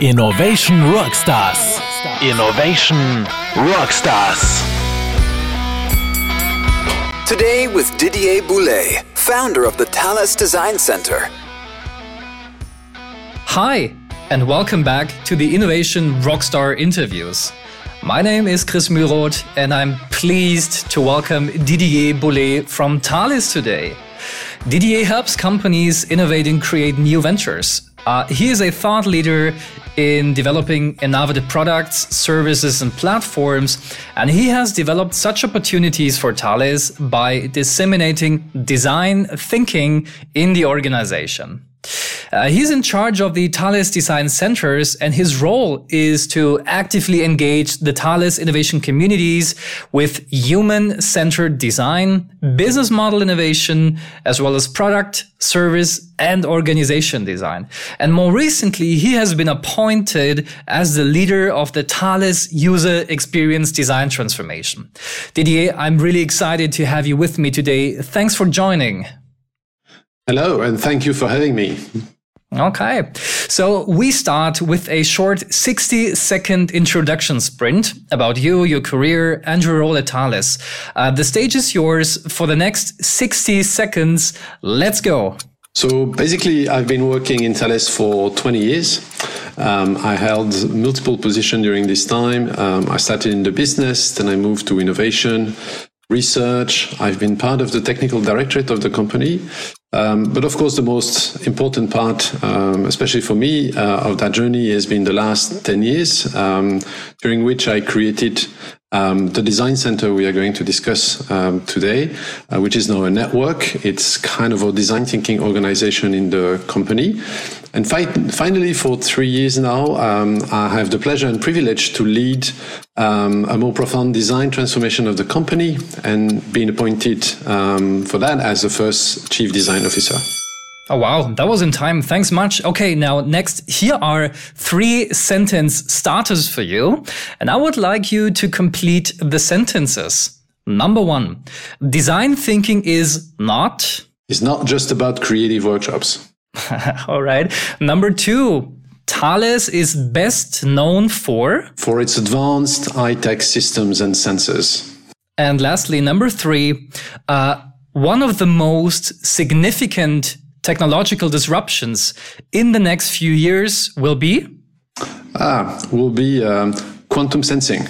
Innovation Rockstars. Innovation Rockstars. Today with Didier Boulet, founder of the Thales Design Center. Hi, and welcome back to the Innovation Rockstar interviews. My name is Chris Müroth, and I'm pleased to welcome Didier Boulet from Thales today. Didier helps companies innovate and create new ventures. Uh, he is a thought leader in developing innovative products, services, and platforms, and he has developed such opportunities for Thales by disseminating design thinking in the organization. Uh, he's in charge of the Thales Design Centers, and his role is to actively engage the Thales innovation communities with human centered design, business model innovation, as well as product, service, and organization design. And more recently, he has been appointed as the leader of the Thales User Experience Design Transformation. Didier, I'm really excited to have you with me today. Thanks for joining. Hello, and thank you for having me. Okay, so we start with a short 60 second introduction sprint about you, your career, and your role at Thales. Uh, the stage is yours for the next 60 seconds. Let's go. So basically, I've been working in Thales for 20 years. Um, I held multiple positions during this time. Um, I started in the business, then I moved to innovation, research. I've been part of the technical directorate of the company. Um, but of course, the most important part, um, especially for me, uh, of that journey has been the last 10 years, um, during which I created um, the design center we are going to discuss um, today, uh, which is now a network. It's kind of a design thinking organization in the company. And fi- finally, for three years now, um, I have the pleasure and privilege to lead um, a more profound design transformation of the company and being appointed um, for that as the first chief design officer. Oh, wow. That was in time. Thanks much. Okay. Now, next, here are three sentence starters for you. And I would like you to complete the sentences. Number one, design thinking is not. It's not just about creative workshops. All right. Number two, Thales is best known for. For its advanced high tech systems and sensors. And lastly, number three, uh, one of the most significant technological disruptions in the next few years will be? Ah, will be um, quantum sensing.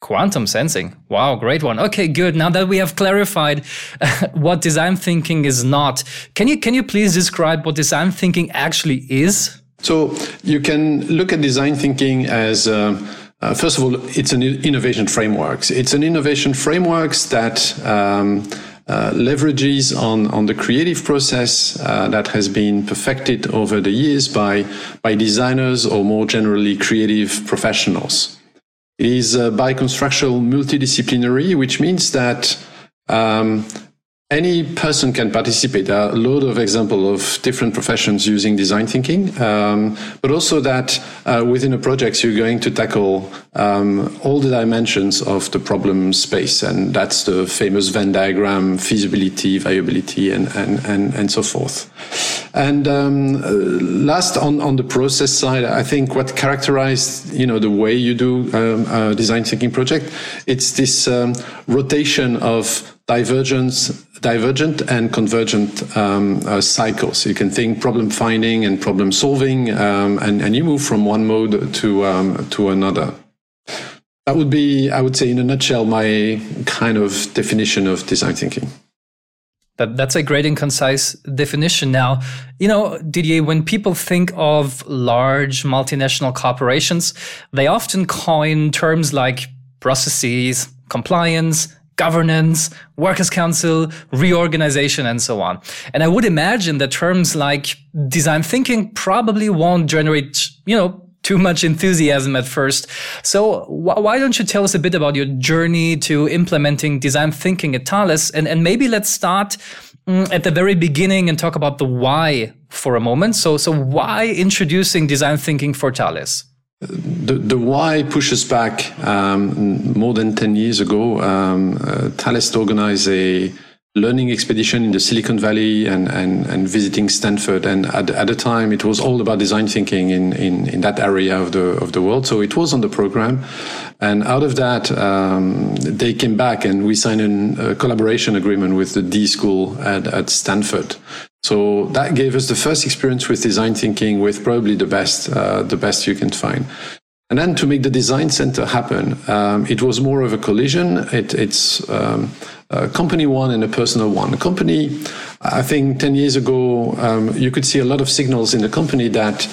Quantum sensing. Wow, great one. Okay, good. Now that we have clarified uh, what design thinking is not, can you can you please describe what design thinking actually is? So you can look at design thinking as uh, uh, first of all, it's an innovation framework. It's an innovation frameworks that um, uh, leverages on, on the creative process uh, that has been perfected over the years by, by designers or more generally creative professionals. It is uh, bi-constructional multidisciplinary, which means that um, any person can participate. There are a lot of examples of different professions using design thinking, um, but also that uh, within a project you're going to tackle um, all the dimensions of the problem space, and that's the famous Venn diagram: feasibility, viability, and and and, and so forth. And um, last on on the process side, I think what characterized you know the way you do um, a design thinking project, it's this um, rotation of divergence, divergent and convergent um, uh, cycles. You can think problem finding and problem solving, um, and, and you move from one mode to um, to another. That would be, I would say, in a nutshell, my kind of definition of design thinking. That, that's a great and concise definition. Now, you know, Didier, when people think of large multinational corporations, they often coin terms like processes, compliance, governance, workers' council, reorganization, and so on. And I would imagine that terms like design thinking probably won't generate, you know, too much enthusiasm at first. So wh why don't you tell us a bit about your journey to implementing design thinking at Thales? And, and maybe let's start mm, at the very beginning and talk about the why for a moment. So, so why introducing design thinking for Thales? The, the why pushes back um, more than 10 years ago. Um, uh, Thales organized a learning expedition in the Silicon Valley and, and, and visiting Stanford. And at, at the time, it was all about design thinking in, in, in that area of the, of the world. So it was on the program. And out of that, um, they came back and we signed an, a collaboration agreement with the D School at, at Stanford. So that gave us the first experience with design thinking, with probably the best, uh, the best you can find. And then to make the design center happen, um, it was more of a collision. It, it's um, a company one and a personal one. A company, I think 10 years ago, um, you could see a lot of signals in the company that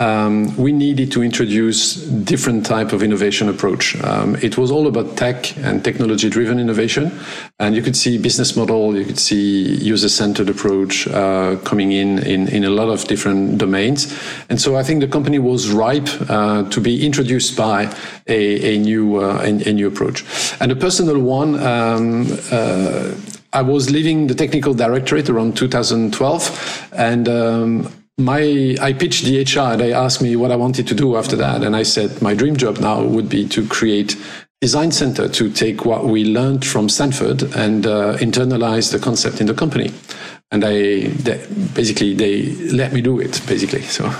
um, we needed to introduce different type of innovation approach. Um, it was all about tech and technology driven innovation, and you could see business model, you could see user centered approach uh, coming in, in in a lot of different domains. And so I think the company was ripe uh, to be introduced by a, a new uh, a, a, new approach. And a personal one. Um, uh, I was leaving the technical directorate around 2012, and um, my I pitched the HR. They asked me what I wanted to do after that, and I said my dream job now would be to create design center to take what we learned from Stanford and uh, internalize the concept in the company. And I they, basically they let me do it basically. So.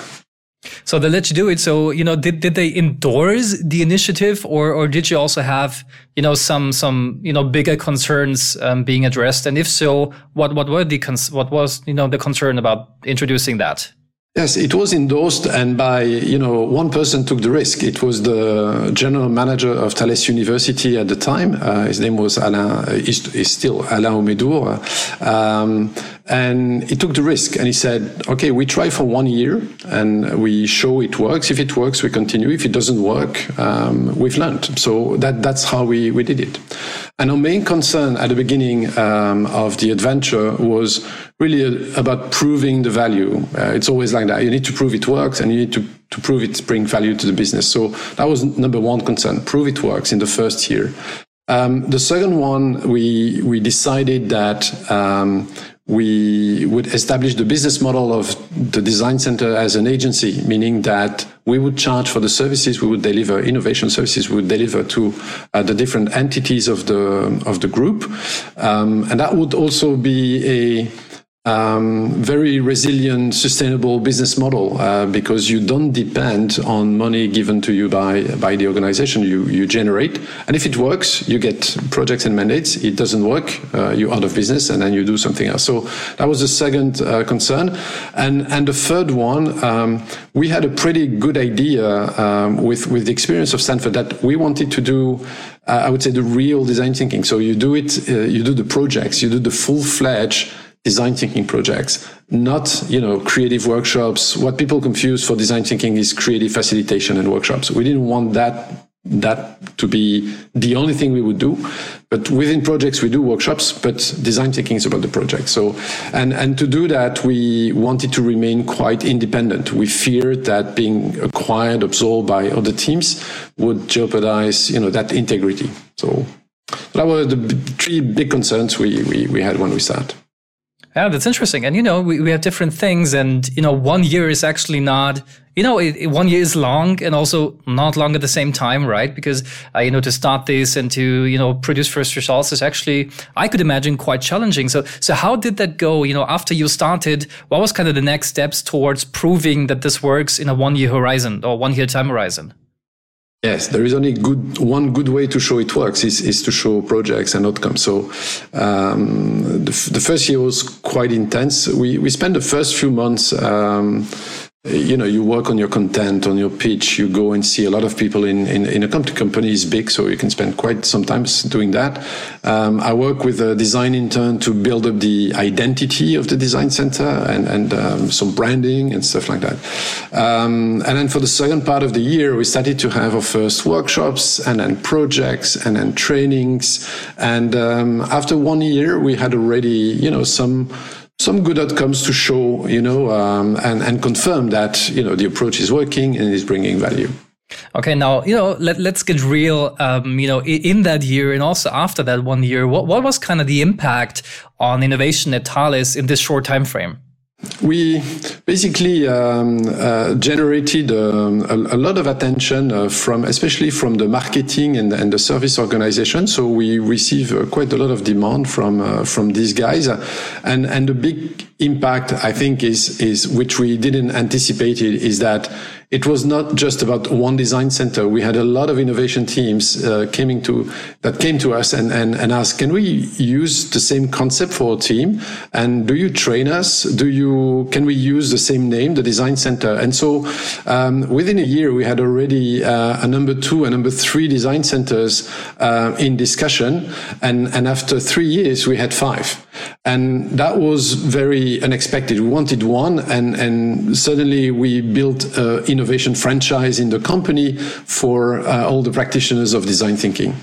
So they let you do it. So you know, did did they endorse the initiative, or or did you also have you know some some you know bigger concerns um, being addressed? And if so, what what were the cons- what was you know the concern about introducing that? Yes, it was endorsed, and by you know one person took the risk. It was the general manager of Thales University at the time. Uh, his name was Alain. Is, is still Alain Oumédour, um, and he took the risk. And he said, "Okay, we try for one year, and we show it works. If it works, we continue. If it doesn't work, um, we've learned." So that that's how we we did it. And our main concern at the beginning um, of the adventure was really about proving the value. Uh, it's always like that. You need to prove it works and you need to, to prove it brings value to the business. So that was number one concern. Prove it works in the first year. Um, the second one, we, we decided that um, we would establish the business model of the design center as an agency, meaning that we would charge for the services we would deliver, innovation services we would deliver to uh, the different entities of the of the group, um, and that would also be a um, very resilient, sustainable business model uh, because you don't depend on money given to you by by the organization. You you generate, and if it works, you get projects and mandates. It doesn't work, uh, you're out of business, and then you do something else. So that was the second uh, concern, and and the third one, um, we had a pretty good idea um, with with the experience of Stanford that we wanted to do. Uh, I would say the real design thinking. So you do it, uh, you do the projects, you do the full fledged design thinking projects, not you know creative workshops. What people confuse for design thinking is creative facilitation and workshops. We didn't want that that to be the only thing we would do. But within projects, we do workshops, but design thinking is about the project. So, and, and to do that, we wanted to remain quite independent. We feared that being acquired, absorbed by other teams would jeopardize, you know, that integrity. So that were the three big concerns we, we, we had when we started. Yeah, that's interesting. And you know, we, we have different things, and you know, one year is actually not, you know, it, it, one year is long and also not long at the same time, right? Because uh, you know, to start this and to you know produce first results is actually, I could imagine, quite challenging. So, so how did that go? You know, after you started, what was kind of the next steps towards proving that this works in a one year horizon or one year time horizon? Yes, there is only good one good way to show it works is, is to show projects and outcomes. So um, the, the, first year was quite intense. We we spent the first few months um, you know you work on your content on your pitch you go and see a lot of people in in, in a company company is big so you can spend quite some time doing that. Um, i work with a design intern to build up the identity of the design center and and um, some branding and stuff like that. Um, and then for the second part of the year we started to have our first workshops and then projects and then trainings. And um, after one year we had already you know some some good outcomes to show, you know, um, and, and confirm that, you know, the approach is working and is bringing value. Okay, now, you know, let, let's get real, um, you know, in that year and also after that one year, what, what was kind of the impact on innovation at Thales in this short time frame? We basically um, uh, generated um, a, a, lot of attention uh, from, especially from the marketing and, and, the service organization. So we receive uh, quite a lot of demand from uh, from these guys, and and the big impact I think is is which we didn't anticipate is that it was not just about one design center. We had a lot of innovation teams uh, coming to that came to us and, and, and asked, can we use the same concept for a team? And do you train us? Do you can we use the same name, the design center? And so um, within a year, we had already uh, a number two and number three design centers uh, in discussion. And, and after three years, we had five. And that was very unexpected. We wanted one, and, and suddenly we built uh, in innovation franchise in the company for uh, all the practitioners of design thinking.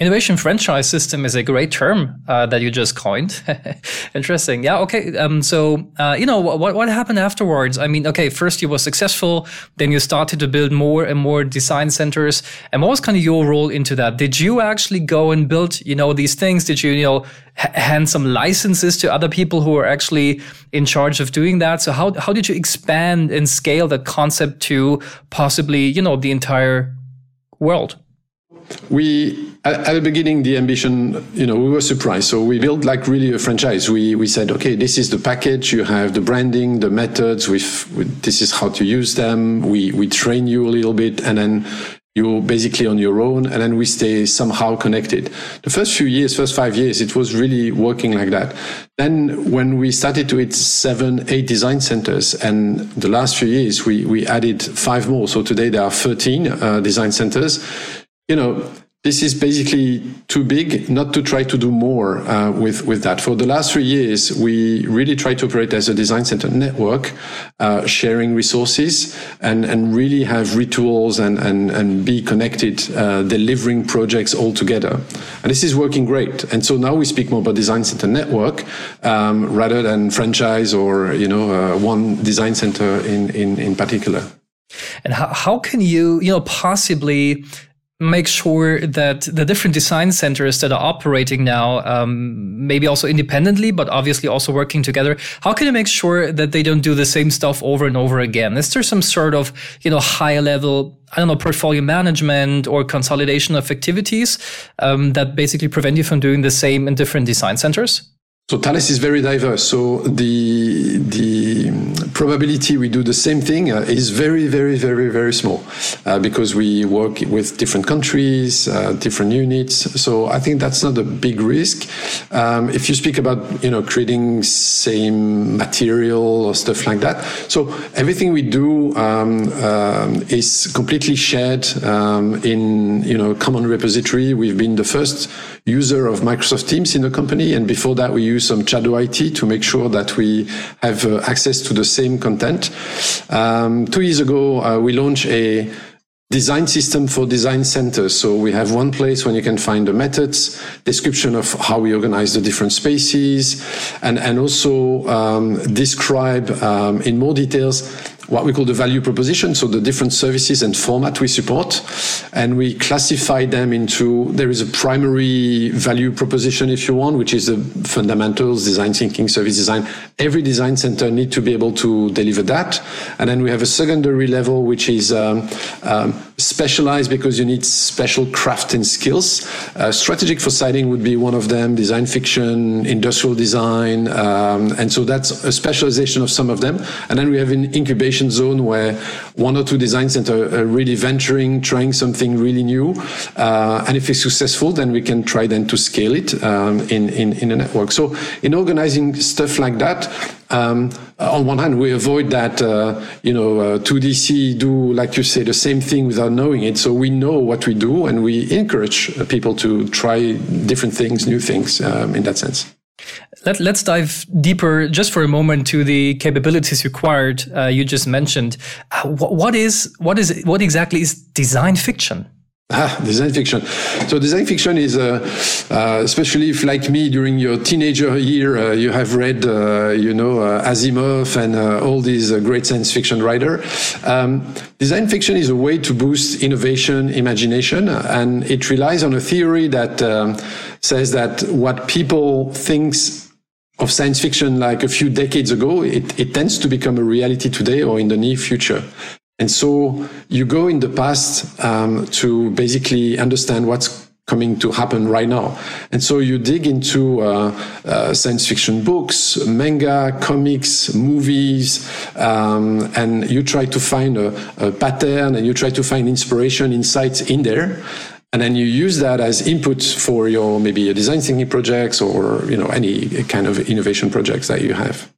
Innovation franchise system is a great term uh, that you just coined. Interesting. Yeah. Okay. Um, so, uh, you know, what, what happened afterwards? I mean, okay, first you were successful, then you started to build more and more design centers. And what was kind of your role into that? Did you actually go and build, you know, these things? Did you, you know, hand some licenses to other people who are actually in charge of doing that? So how, how did you expand and scale that concept to possibly, you know, the entire world? We at, the beginning the ambition you know we were surprised. So we built like really a franchise. We we said okay this is the package. You have the branding the methods. With, with this is how to use them. We we train you a little bit and then you're basically on your own and then we stay somehow connected. The first few years first five years it was really working like that. Then when we started to hit seven eight design centers and the last few years we we added five more. So today there are 13 uh, design centers you know, this is basically too big not to try to do more uh, with with that. For the last three years, we really try to operate as a design center network, uh, sharing resources and and really have rituals and and and be connected, uh, delivering projects all together. And this is working great. And so now we speak more about design center network um, rather than franchise or you know uh, one design center in in in particular. And how, how can you, you know, possibly make sure that the different design centers that are operating now, um, maybe also independently, but obviously also working together, how can you make sure that they don't do the same stuff over and over again? Is there some sort of, you know, high level, I don't know, portfolio management or consolidation of activities um, that basically prevent you from doing the same in different design centers? So Thales is very diverse. So the the probability we do the same thing uh, is very, very, very, very small uh, because we work with different countries, uh, different units. So I think that's not a big risk. Um, if you speak about you know creating same material or stuff like that, so everything we do um, um, is completely shared um, in you know common repository. We've been the first user of Microsoft Teams in the company, and before that we use some Shadow IT to make sure that we have uh, access to the same content. Um, two years ago, uh, we launched a design system for design centers. So we have one place where you can find the methods, description of how we organize the different spaces, and, and also um, describe um, in more details what we call the value proposition, so the different services and format we support, and we classify them into there is a primary value proposition, if you want, which is the fundamentals, design thinking, service design. Every design center need to be able to deliver that, and then we have a secondary level, which is um, um, specialized because you need special craft and skills. Uh, strategic foresighting would be one of them. Design fiction, industrial design, um, and so that's a specialization of some of them, and then we have an incubation innovation zone where one or two design centers are really venturing, trying something really new. Uh, and if it's successful, then we can try then to scale it um, in, in, in a network. So in organizing stuff like that, um, on one hand, we avoid that, uh, you know, uh, 2DC do, like you say, the same thing without knowing it. So we know what we do and we encourage people to try different things, new things um, in that sense. Let, us dive deeper just for a moment to the capabilities required uh, you just mentioned. Uh, what, is what is what exactly is design fiction? Ah, design fiction. So design fiction is, uh, uh, especially if like me during your teenager year, uh, you have read, uh, you know, uh, Asimov and uh, all these great science fiction writer. Um, design fiction is a way to boost innovation, imagination, and it relies on a theory that um, says that what people thinks of science fiction like a few decades ago, it, it tends to become a reality today or in the near future. And so you go in the past um, to basically understand what's coming to happen right now. And so you dig into uh, uh, science fiction books, manga, comics, movies, um, and you try to find a, a, pattern and you try to find inspiration, insights in there. And then you use that as input for your maybe design thinking projects or you know any kind of innovation projects that you have.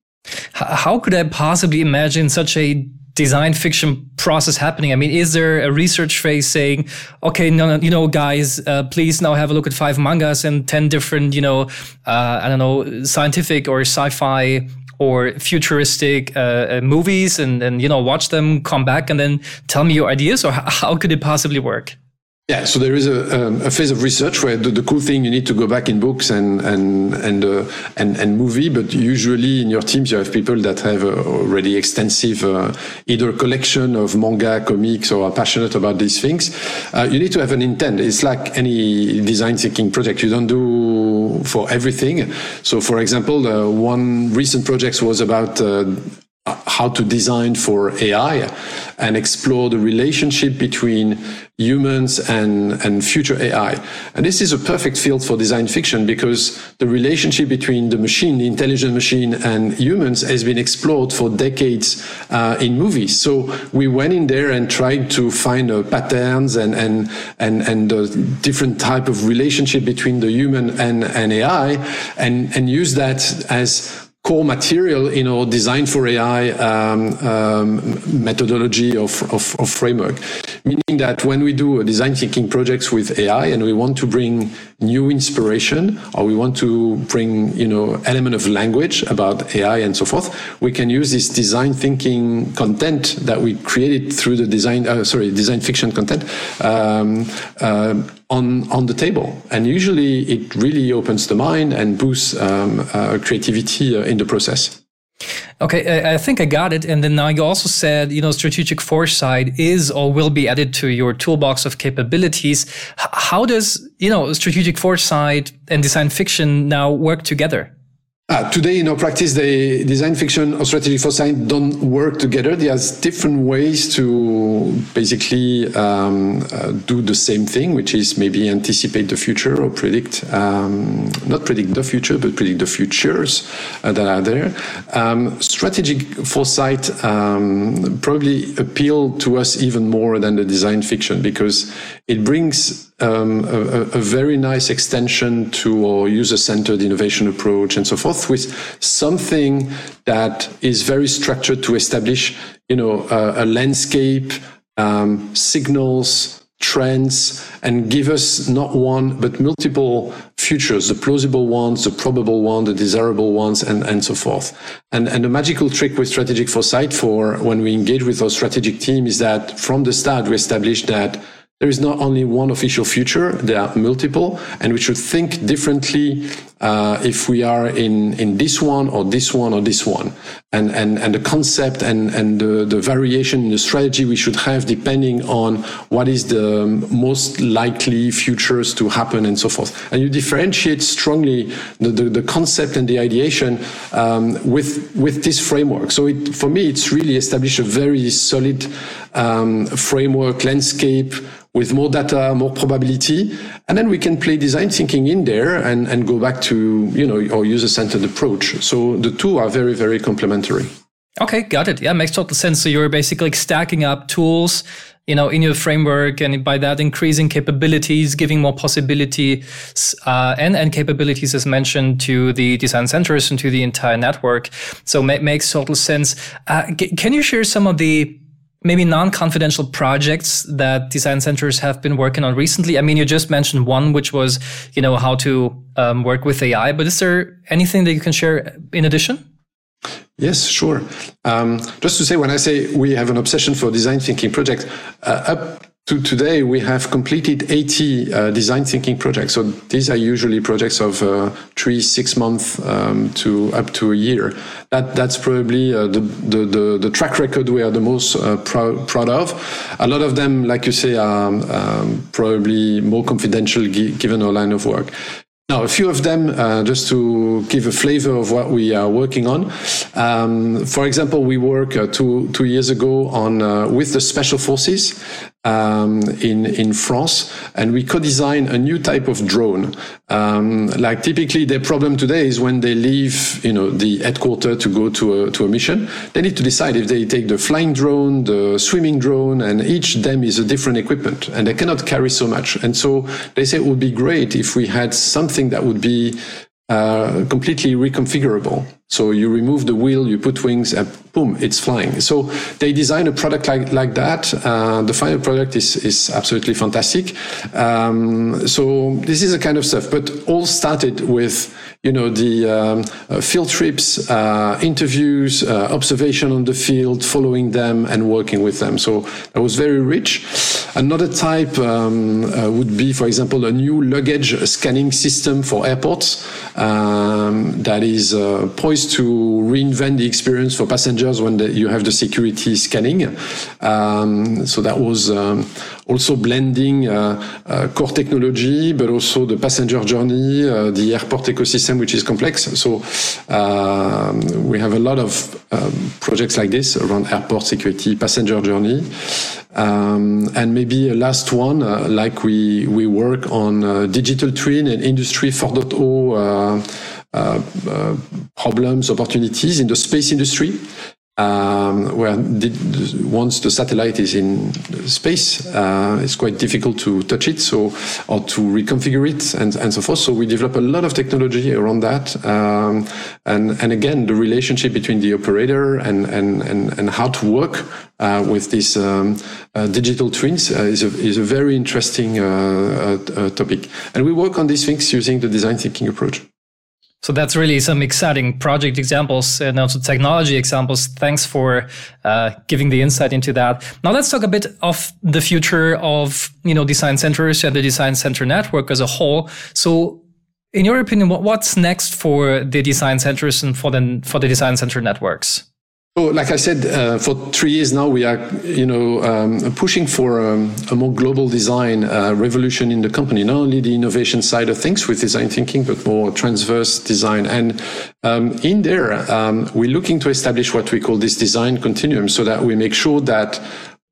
How could I possibly imagine such a design fiction process happening? I mean, is there a research phase saying, okay, no, no you know, guys, uh, please now have a look at five mangas and 10 different, you know, uh, I don't know, scientific or sci-fi or futuristic uh, uh movies and, and, you know, watch them, come back and then tell me your ideas or how could it possibly work? Yeah, so there is a, um, a phase of research where the, the, cool thing you need to go back in books and and and uh, and, and movie, but usually in your teams you have people that have uh, already extensive uh, either collection of manga, comics, or are passionate about these things. Uh, you need to have an intent. It's like any design thinking project. You don't do for everything. So, for example, uh, one recent project was about uh, how to design for AI and explore the relationship between humans and, and future AI. And this is a perfect field for design fiction because the relationship between the machine, the intelligent machine, and humans has been explored for decades uh, in movies. So we went in there and tried to find uh, patterns and and and and the different type of relationship between the human and, and AI, and and use that as core material in our design for AI um, um, methodology of, of, of, framework. Meaning that when we do design thinking projects with AI and we want to bring new inspiration or we want to bring, you know, element of language about AI and so forth, we can use this design thinking content that we created through the design, uh, sorry, design fiction content um, uh, on on the table. And usually, it really opens the mind and boosts um, uh, creativity uh, in the process. Okay, I think I got it. And then now you also said, you know, strategic foresight is or will be added to your toolbox of capabilities. How does, you know, strategic foresight and design fiction now work together? Uh, today, in our practice, the design fiction or strategic foresight don't work together. There's different ways to basically um, uh, do the same thing, which is maybe anticipate the future or predict, um, not predict the future, but predict the futures uh, that are there. Um, strategic foresight um, probably appeal to us even more than the design fiction because it brings um, a, a, very nice extension to our user-centered innovation approach and so forth with something that is very structured to establish, you know, a, a landscape, um, signals, trends, and give us not one but multiple futures: the plausible ones, the probable ones, the desirable ones, and and so forth. And and the magical trick with strategic foresight for when we engage with our strategic team is that from the start we establish that there is not only one official future, there are multiple, and we should think differently uh, if we are in, in this one or this one or this one. And, and, and the concept and, and the, the variation in the strategy we should have depending on what is the most likely futures to happen and so forth. And you differentiate strongly the, the, the concept and the ideation um, with, with this framework. So it, for me, it's really established a very solid um, framework, landscape, with more data, more probability. And then we can play design thinking in there and, and go back to, you know, our user-centered approach. So the two are very, very complementary. Okay, got it. Yeah, makes total sense. So you're basically stacking up tools, you know, in your framework, and by that increasing capabilities, giving more possibilities uh, and and capabilities, as mentioned, to the design centers and to the entire network. So ma- makes total sense. Uh, g- can you share some of the maybe non-confidential projects that design centers have been working on recently? I mean, you just mentioned one, which was, you know, how to um, work with AI, but is there anything that you can share in addition? Yes, sure. Um, just to say, when I say we have an obsession for design thinking projects, uh, up to today, we have completed 80 uh, design thinking projects. So these are usually projects of uh, three, six months um, to up to a year. That that's probably uh, the, the, the the track record we are the most uh, proud of. A lot of them, like you say, are um, probably more confidential given our line of work. Now, a few of them, uh, just to give a flavor of what we are working on. Um, for example, we work uh, two two years ago on uh, with the special forces um, in in France, and we co-design a new type of drone. Um, like typically, their problem today is when they leave, you know, the headquarters to go to a to a mission, they need to decide if they take the flying drone, the swimming drone, and each them is a different equipment, and they cannot carry so much. And so they say it would be great if we had something that would be uh, completely reconfigurable. So you remove the wheel, you put wings, and boom, it's flying. So they design a product like like that. Uh, the final product is is absolutely fantastic. Um, so this is the kind of stuff. But all started with you know the um, uh, field trips, uh, interviews, uh, observation on the field, following them and working with them. So that was very rich. Another type um, uh, would be, for example, a new luggage scanning system for airports um, that is uh, poised to reinvent the experience for passengers when the, you have the security scanning. Um, so that was um, also blending uh, uh, core technology, but also the passenger journey, uh, the airport ecosystem, which is complex. So um, we have a lot of um, projects like this around airport security, passenger journey. Um, and maybe a last one, uh, like we we work on uh, digital twin and industry 4.0 uh, problems, opportunities in the space industry. Um, where the, once the satellite is in space, uh, it's quite difficult to touch it, so or to reconfigure it and, and so forth. So we develop a lot of technology around that, um, and and again the relationship between the operator and and and, and how to work uh, with these um, uh, digital twins uh, is a is a very interesting uh, uh, topic, and we work on these things using the design thinking approach. So that's really some exciting project examples and also technology examples. Thanks for uh, giving the insight into that. Now let's talk a bit of the future of you know design centers and the design center network as a whole. So, in your opinion, what's next for the design centers and for the for the design center networks? So, like I said, uh, for three years now, we are, you know, um, pushing for um, a more global design uh, revolution in the company. Not only the innovation side of things with design thinking, but more transverse design. And um, in there, um, we're looking to establish what we call this design continuum, so that we make sure that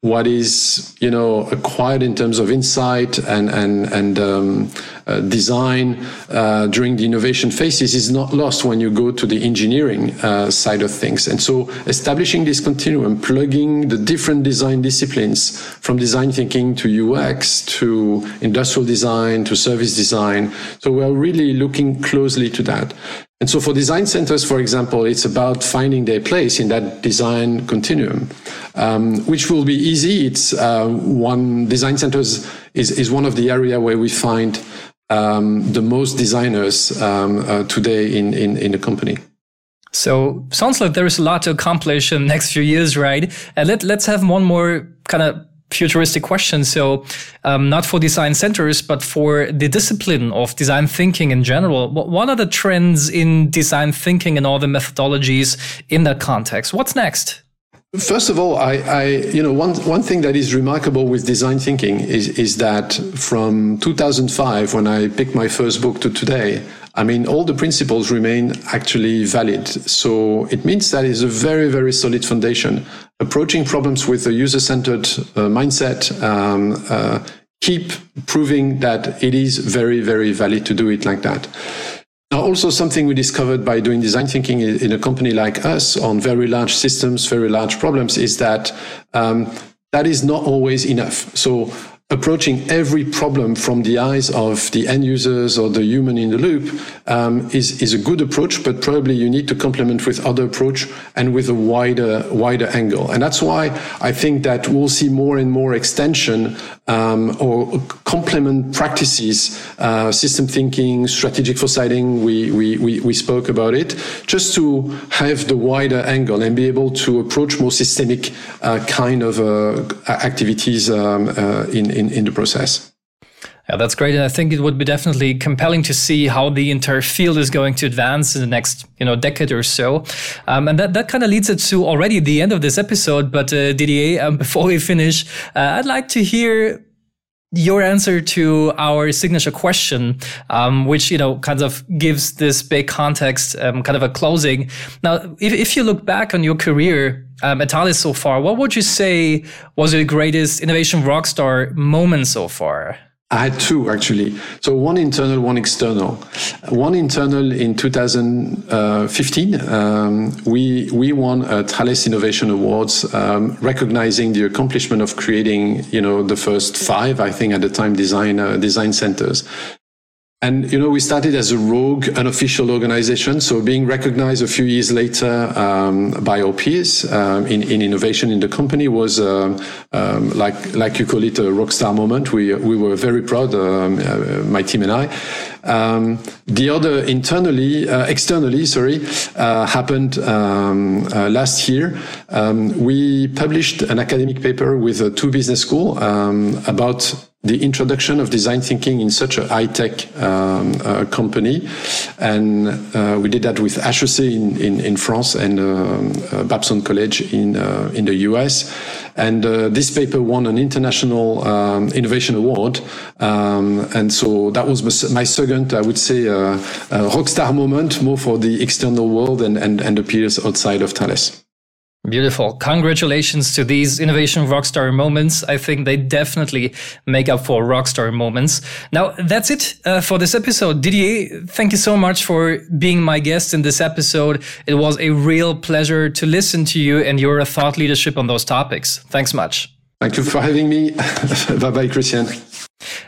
what is you know acquired in terms of insight and and and um, uh, design uh, during the innovation phases is not lost when you go to the engineering uh, side of things. And so establishing this continuum plugging the different design disciplines from design thinking to UX to industrial design to service design. So we're really looking closely to that and so for design centers, for example, it's about finding their place in that design continuum, um, which will be easy. It's uh, one design centers is, is one of the area where we find um, the most designers um, uh, today in, in, in the company. So sounds like there is a lot to accomplish in the next few years, right? And let, let's have one more kind of futuristic question. So, um, not for design centers, but for the discipline of design thinking in general. What are the trends in design thinking and all the methodologies in that context? What's next? First of all, I, I, you know, one, one thing that is remarkable with design thinking is, is that from 2005, when I picked my first book to today, I mean, all the principles remain actually valid. So it means that is a very, very solid foundation. Approaching problems with a user-centered uh, mindset, um, uh, keep proving that it is very, very valid to do it like that. Now, also something we discovered by doing design thinking in a company like us on very large systems, very large problems, is that um, that is not always enough. So approaching every problem from the eyes of the end users or the human in the loop um, is is a good approach, but probably you need to complement with other approach and with a wider wider angle. And that's why I think that we'll see more and more extension um, or complement practices, uh, system thinking, strategic foresighting. We, we we we spoke about it just to have the wider angle and be able to approach more systemic uh, kind of uh, activities um, uh, in in, in the process. Yeah, that's great. And I think it would be definitely compelling to see how the entire field is going to advance in the next, you know, decade or so. Um, and that, that kind of leads it to already the end of this episode. But uh, Didier, um, before we finish, uh, I'd like to hear your answer to our signature question, um, which, you know, kind of gives this big context, um, kind of a closing. Now, if, if you look back on your career um, at Thales so far, what would you say was your greatest innovation rockstar moment so far? I had two actually. So one internal, one external. One internal in 2015, um, we we won a Thales Innovation Awards, um, recognizing the accomplishment of creating, you know, the first five, I think, at the time, design uh, design centers. And you know, we started as a rogue, unofficial organization. So being recognized a few years later um, by our peers um, in, in innovation in the company was um, um like like you call it a rock star moment. We we were very proud, um, uh, my team and I. Um, the other internally, uh, externally, sorry, uh, happened um, uh, last year. Um, we published an academic paper with uh, two business school um, about the introduction of design thinking in such a high-tech um, uh, company. And uh, we did that with HEC in, in, in France and um, uh, Babson College in, uh, in the US. And uh, this paper won an international um, innovation award. Um, and so that was my second, I would say, uh, rockstar moment, more for the external world and, and, and the peers outside of Thales. Beautiful. Congratulations to these innovation rockstar moments. I think they definitely make up for rockstar moments. Now, that's it uh, for this episode. Didier, thank you so much for being my guest in this episode. It was a real pleasure to listen to you and your thought leadership on those topics. Thanks much. Thank you for having me. bye bye, Christian.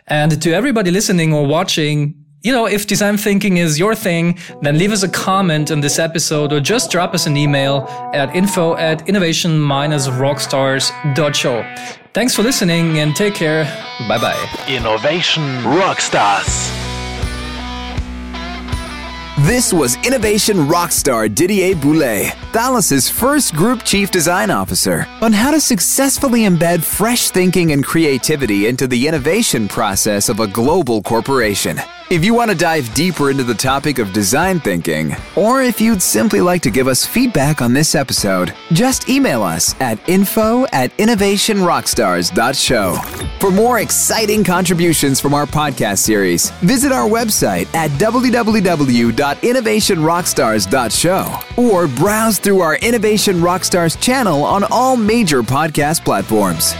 And to everybody listening or watching, you know, if design thinking is your thing, then leave us a comment on this episode or just drop us an email at info at innovation-rockstars.show. Thanks for listening and take care. Bye bye. Innovation Rockstars. This was Innovation Rockstar Didier Boulet, Thales' first Group Chief Design Officer, on how to successfully embed fresh thinking and creativity into the innovation process of a global corporation. If you want to dive deeper into the topic of design thinking, or if you'd simply like to give us feedback on this episode, just email us at info at innovationrockstars.show. For more exciting contributions from our podcast series, visit our website at www.innovationrockstars.show or browse through our Innovation Rockstars channel on all major podcast platforms.